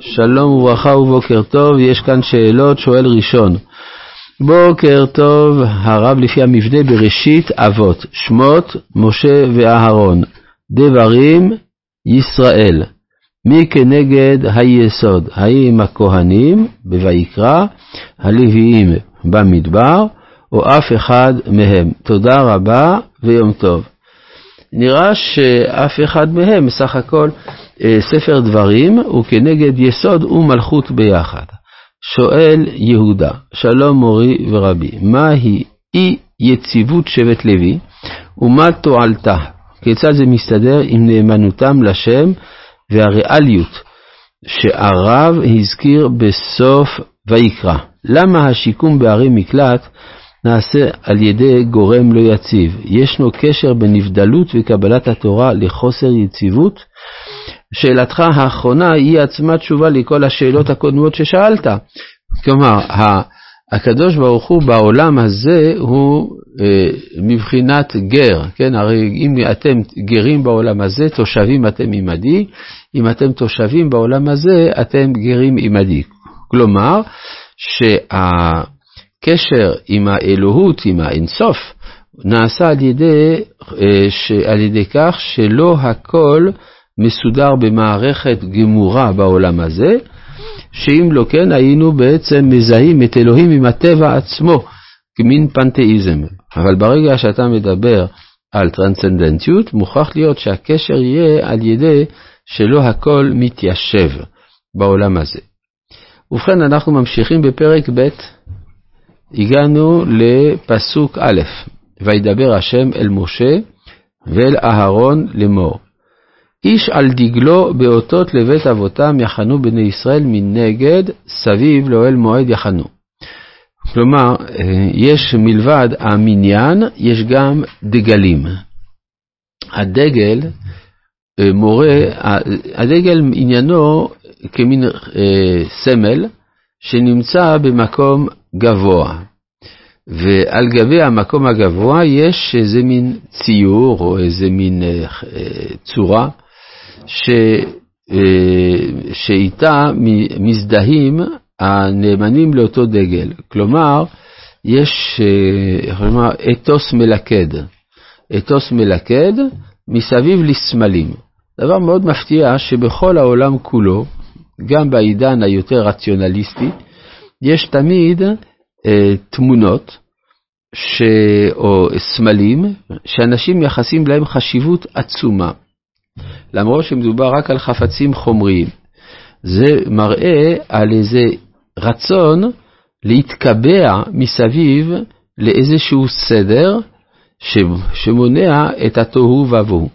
שלום וברכה ובוקר טוב, יש כאן שאלות, שואל ראשון. בוקר טוב, הרב לפי המבנה בראשית אבות, שמות, משה ואהרון, דברים, ישראל. מי כנגד היסוד? האם הכהנים בויקרא, הלוויים במדבר, או אף אחד מהם? תודה רבה ויום טוב. נראה שאף אחד מהם, סך הכל ספר דברים, הוא כנגד יסוד ומלכות ביחד. שואל יהודה, שלום מורי ורבי, מהי אי יציבות שבט לוי ומה תועלתה? כיצד זה מסתדר עם נאמנותם לשם והריאליות שהרב הזכיר בסוף ויקרא? למה השיקום בערי מקלט נעשה על ידי גורם לא יציב? ישנו קשר בין נבדלות וקבלת התורה לחוסר יציבות? שאלתך האחרונה היא עצמה תשובה לכל השאלות הקודמות ששאלת. כלומר, הקדוש ברוך הוא בעולם הזה הוא אה, מבחינת גר, כן? הרי אם אתם גרים בעולם הזה, תושבים אתם עמדי, אם אתם תושבים בעולם הזה, אתם גרים עמדי. כלומר, שהקשר עם האלוהות, עם האינסוף, נעשה על ידי, אה, ש, על ידי כך שלא הכל מסודר במערכת גמורה בעולם הזה, שאם לא כן היינו בעצם מזהים את אלוהים עם הטבע עצמו, כמין פנתאיזם. אבל ברגע שאתה מדבר על טרנסצנדנטיות, מוכרח להיות שהקשר יהיה על ידי שלא הכל מתיישב בעולם הזה. ובכן, אנחנו ממשיכים בפרק ב', הגענו לפסוק א', וידבר השם אל משה ואל אהרון לאמור. איש על דגלו באותות לבית אבותם יחנו בני ישראל מנגד, סביב לאוהל מועד יחנו. כלומר, יש מלבד המניין, יש גם דגלים. הדגל מורה, הדגל עניינו כמין סמל שנמצא במקום גבוה. ועל גבי המקום הגבוה יש איזה מין ציור או איזה מין צורה ש, אה, שאיתה מזדהים הנאמנים לאותו דגל. כלומר, יש אה, כלומר, אתוס מלכד. אתוס מלכד מסביב לסמלים. דבר מאוד מפתיע שבכל העולם כולו, גם בעידן היותר רציונליסטי, יש תמיד אה, תמונות ש... או סמלים שאנשים מייחסים להם חשיבות עצומה. למרות שמדובר רק על חפצים חומריים. זה מראה על איזה רצון להתקבע מסביב לאיזשהו סדר שמונע את התוהו ובוהו.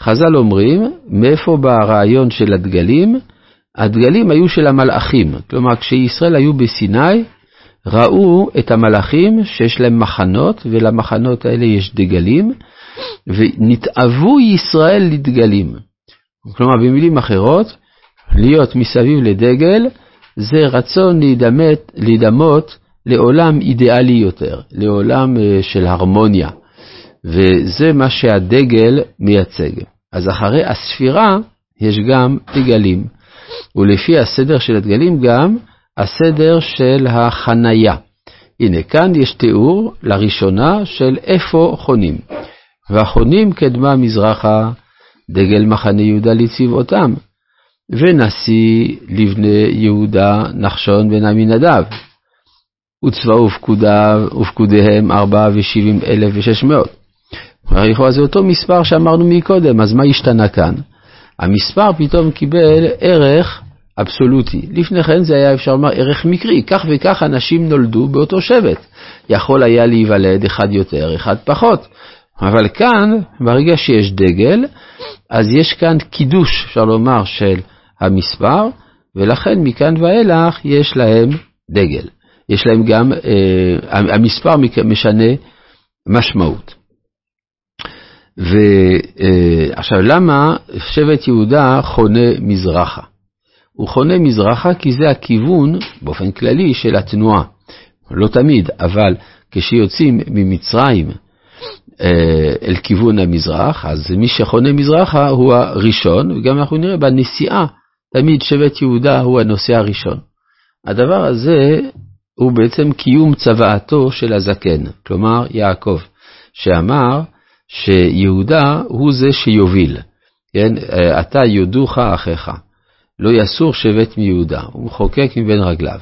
חז"ל אומרים, מאיפה בא הרעיון של הדגלים? הדגלים היו של המלאכים, כלומר כשישראל היו בסיני, ראו את המלאכים שיש להם מחנות, ולמחנות האלה יש דגלים, ונתאוו ישראל לדגלים. כלומר, במילים אחרות, להיות מסביב לדגל זה רצון להידמת, להידמות לעולם אידיאלי יותר, לעולם אה, של הרמוניה, וזה מה שהדגל מייצג. אז אחרי הספירה יש גם דגלים, ולפי הסדר של הדגלים גם הסדר של החנייה. הנה, כאן יש תיאור לראשונה של איפה חונים. והחונים קדמה מזרחה, דגל מחנה יהודה לצבאותם, ונשיא לבני יהודה נחשון בן עמינדב, וצבאו ופקודיהם ארבע ושבעים אלף ושש מאות. לכאורה זה אותו מספר שאמרנו מקודם, אז מה השתנה כאן? המספר פתאום קיבל ערך אבסולוטי. לפני כן זה היה אפשר לומר ערך מקרי, כך וכך אנשים נולדו באותו שבט. יכול היה להיוולד אחד יותר, אחד פחות. אבל כאן, ברגע שיש דגל, אז יש כאן קידוש, אפשר לומר, של המספר, ולכן מכאן ואילך יש להם דגל. יש להם גם, אה, המספר משנה משמעות. ועכשיו, אה, למה שבט יהודה חונה מזרחה? הוא חונה מזרחה כי זה הכיוון, באופן כללי, של התנועה. לא תמיד, אבל כשיוצאים ממצרים אל כיוון המזרח, אז מי שחונה מזרחה הוא הראשון, וגם אנחנו נראה בנסיעה תמיד שבט יהודה הוא הנושא הראשון. הדבר הזה הוא בעצם קיום צוואתו של הזקן, כלומר יעקב, שאמר שיהודה הוא זה שיוביל, כן, אתה יודוך אחיך, לא יסור שבט מיהודה, הוא מחוקק מבין רגליו.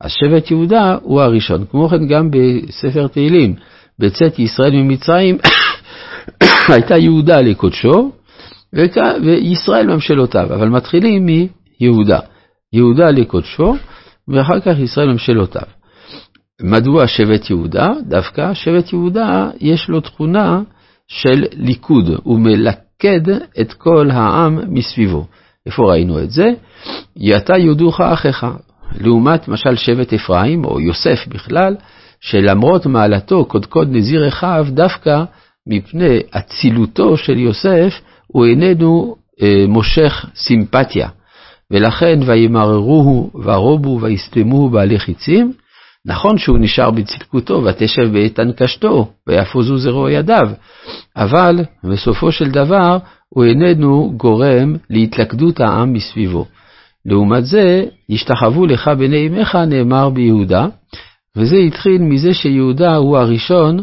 אז שבט יהודה הוא הראשון, כמו כן גם בספר תהילים, בצאת ישראל ממצרים הייתה יהודה לקודשו, וישראל ממשלותיו, אבל מתחילים מיהודה. יהודה לקודשו, ואחר כך ישראל ממשלותיו. מדוע שבט יהודה? דווקא שבט יהודה יש לו תכונה של ליכוד, הוא מלכד את כל העם מסביבו. איפה ראינו את זה? יתה יודוך אחיך. לעומת משל שבט אפרים, או יוסף בכלל, שלמרות מעלתו קודקוד נזיר אחיו, דווקא מפני אצילותו של יוסף, הוא איננו אה, מושך סימפתיה. ולכן וימררוהו ורובו ויסתמו בעלי חיצים, נכון שהוא נשאר בצדקותו, ותשב באיתן קשתו, ויפוזו זרוע ידיו, אבל בסופו של דבר הוא איננו גורם להתלכדות העם מסביבו. לעומת זה, ישתחוו לך בני אמך, נאמר ביהודה, וזה התחיל מזה שיהודה הוא הראשון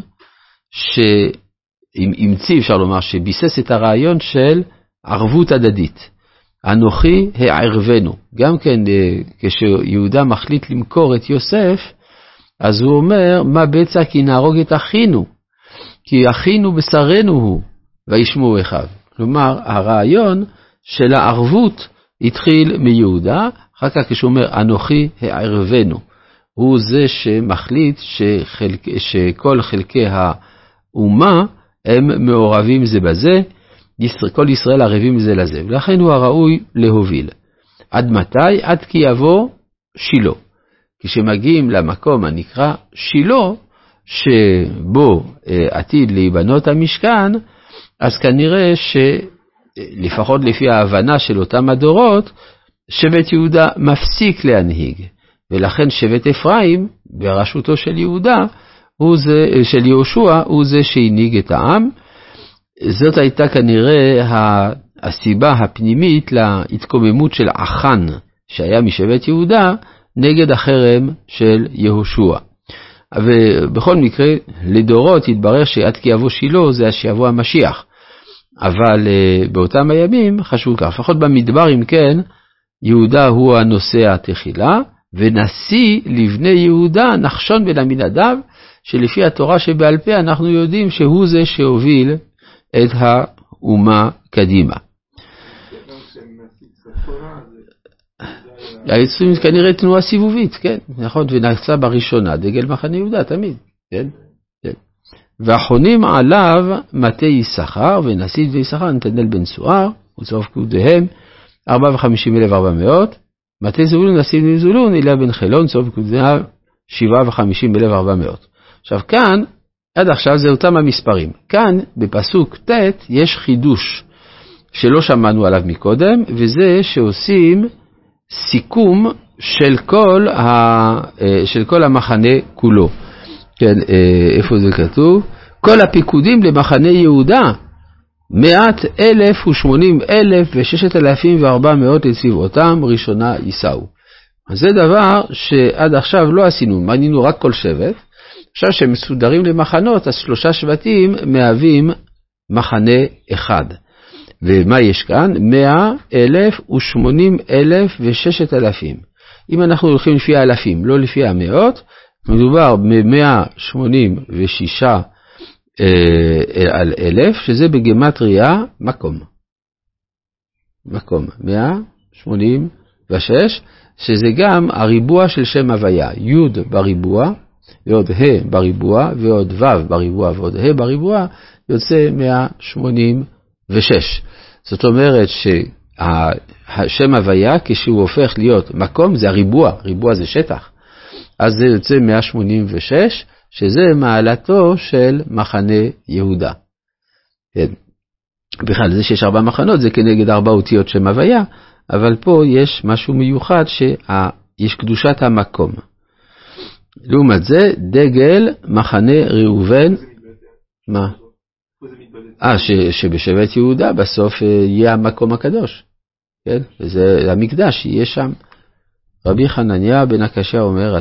שהמציא, אפשר לומר, שביסס את הרעיון של ערבות הדדית. אנוכי הערבנו. גם כן, אה, כשיהודה מחליט למכור את יוסף, אז הוא אומר, מה בצע כי נהרוג את אחינו, כי אחינו בשרנו הוא, וישמעו אחיו. כלומר, הרעיון של הערבות התחיל מיהודה, אחר כך כשהוא אומר, אנוכי הערבנו. הוא זה שמחליט שחלק, שכל חלקי האומה הם מעורבים זה בזה, כל ישראל ערבים זה לזה, ולכן הוא הראוי להוביל. עד מתי? עד כי יבוא שילה. כשמגיעים למקום הנקרא שילה, שבו אה, עתיד להיבנות המשכן, אז כנראה שלפחות לפי ההבנה של אותם הדורות, שבט יהודה מפסיק להנהיג, ולכן שבט אפרים, בראשותו של יהודה, הוא זה, של יהושע, הוא זה שהנהיג את העם. זאת הייתה כנראה הסיבה הפנימית להתקוממות של אחן, שהיה משבט יהודה, נגד החרם של יהושע. ובכל מקרה, לדורות התברר שעד כי יבוא שילה זה שיבוא המשיח. אבל uh, באותם הימים חשבו כך, לפחות במדבר אם כן, יהודה הוא הנושא התחילה, ונשיא לבני יהודה נחשון בן עמינדב, שלפי התורה שבעל פה אנחנו יודעים שהוא זה שהוביל את האומה קדימה. היצורים כנראה תנועה סיבובית, כן, נכון, ונעשה בראשונה דגל מחנה יהודה תמיד, כן, כן. והחונים עליו מטה יששכר ונשיא יששכר נתנאל בן סוהר, וצרוף פקודיהם, ארבע וחמישים אלף ארבע מאות. מטה זבולון נשיא זבולון, איליה בן חילון, צרוף פקודיהם, שבעה וחמישים אלף ארבע מאות. עכשיו כאן, עד עכשיו זה אותם המספרים. כאן, בפסוק ט', יש חידוש שלא שמענו עליו מקודם, וזה שעושים סיכום של כל, ה, אה, של כל המחנה כולו. כן, אה, איפה זה כתוב? כל הפיקודים למחנה יהודה, מעט אלף ושמונים אלף וששת אלפים וארבע מאות לצבאותם, ראשונה יישאו. זה דבר שעד עכשיו לא עשינו, מנינו רק כל שבט. עכשיו שהם מסודרים למחנות, אז שלושה שבטים מהווים מחנה אחד. ומה יש כאן? מאה אלף ושמונים אלף וששת אלפים. אם אנחנו הולכים לפי האלפים, לא לפי המאות, מדובר במאה שמונים ושישה אה, על אלף, שזה בגמטריה מקום. מקום, מאה שמונים ושש, שזה גם הריבוע של שם הוויה, י' בריבוע, ועוד ה' בריבוע, ועוד ו' בריבוע, ועוד ה' בריבוע, יוצא 186. זאת אומרת שהשם הוויה, כשהוא הופך להיות מקום, זה הריבוע, ריבוע זה שטח. אז זה יוצא 186, שזה מעלתו של מחנה יהודה. כן. בכלל, זה שיש ארבע מחנות זה כנגד ארבע אותיות שם הוויה, אבל פה יש משהו מיוחד שיש קדושת המקום. לעומת זה, דגל מחנה ראובן, מה? אה, שבשבט יהודה בסוף אה, יהיה המקום הקדוש. כן? וזה המקדש יהיה שם. רבי חנניה בן הקשיא אומר,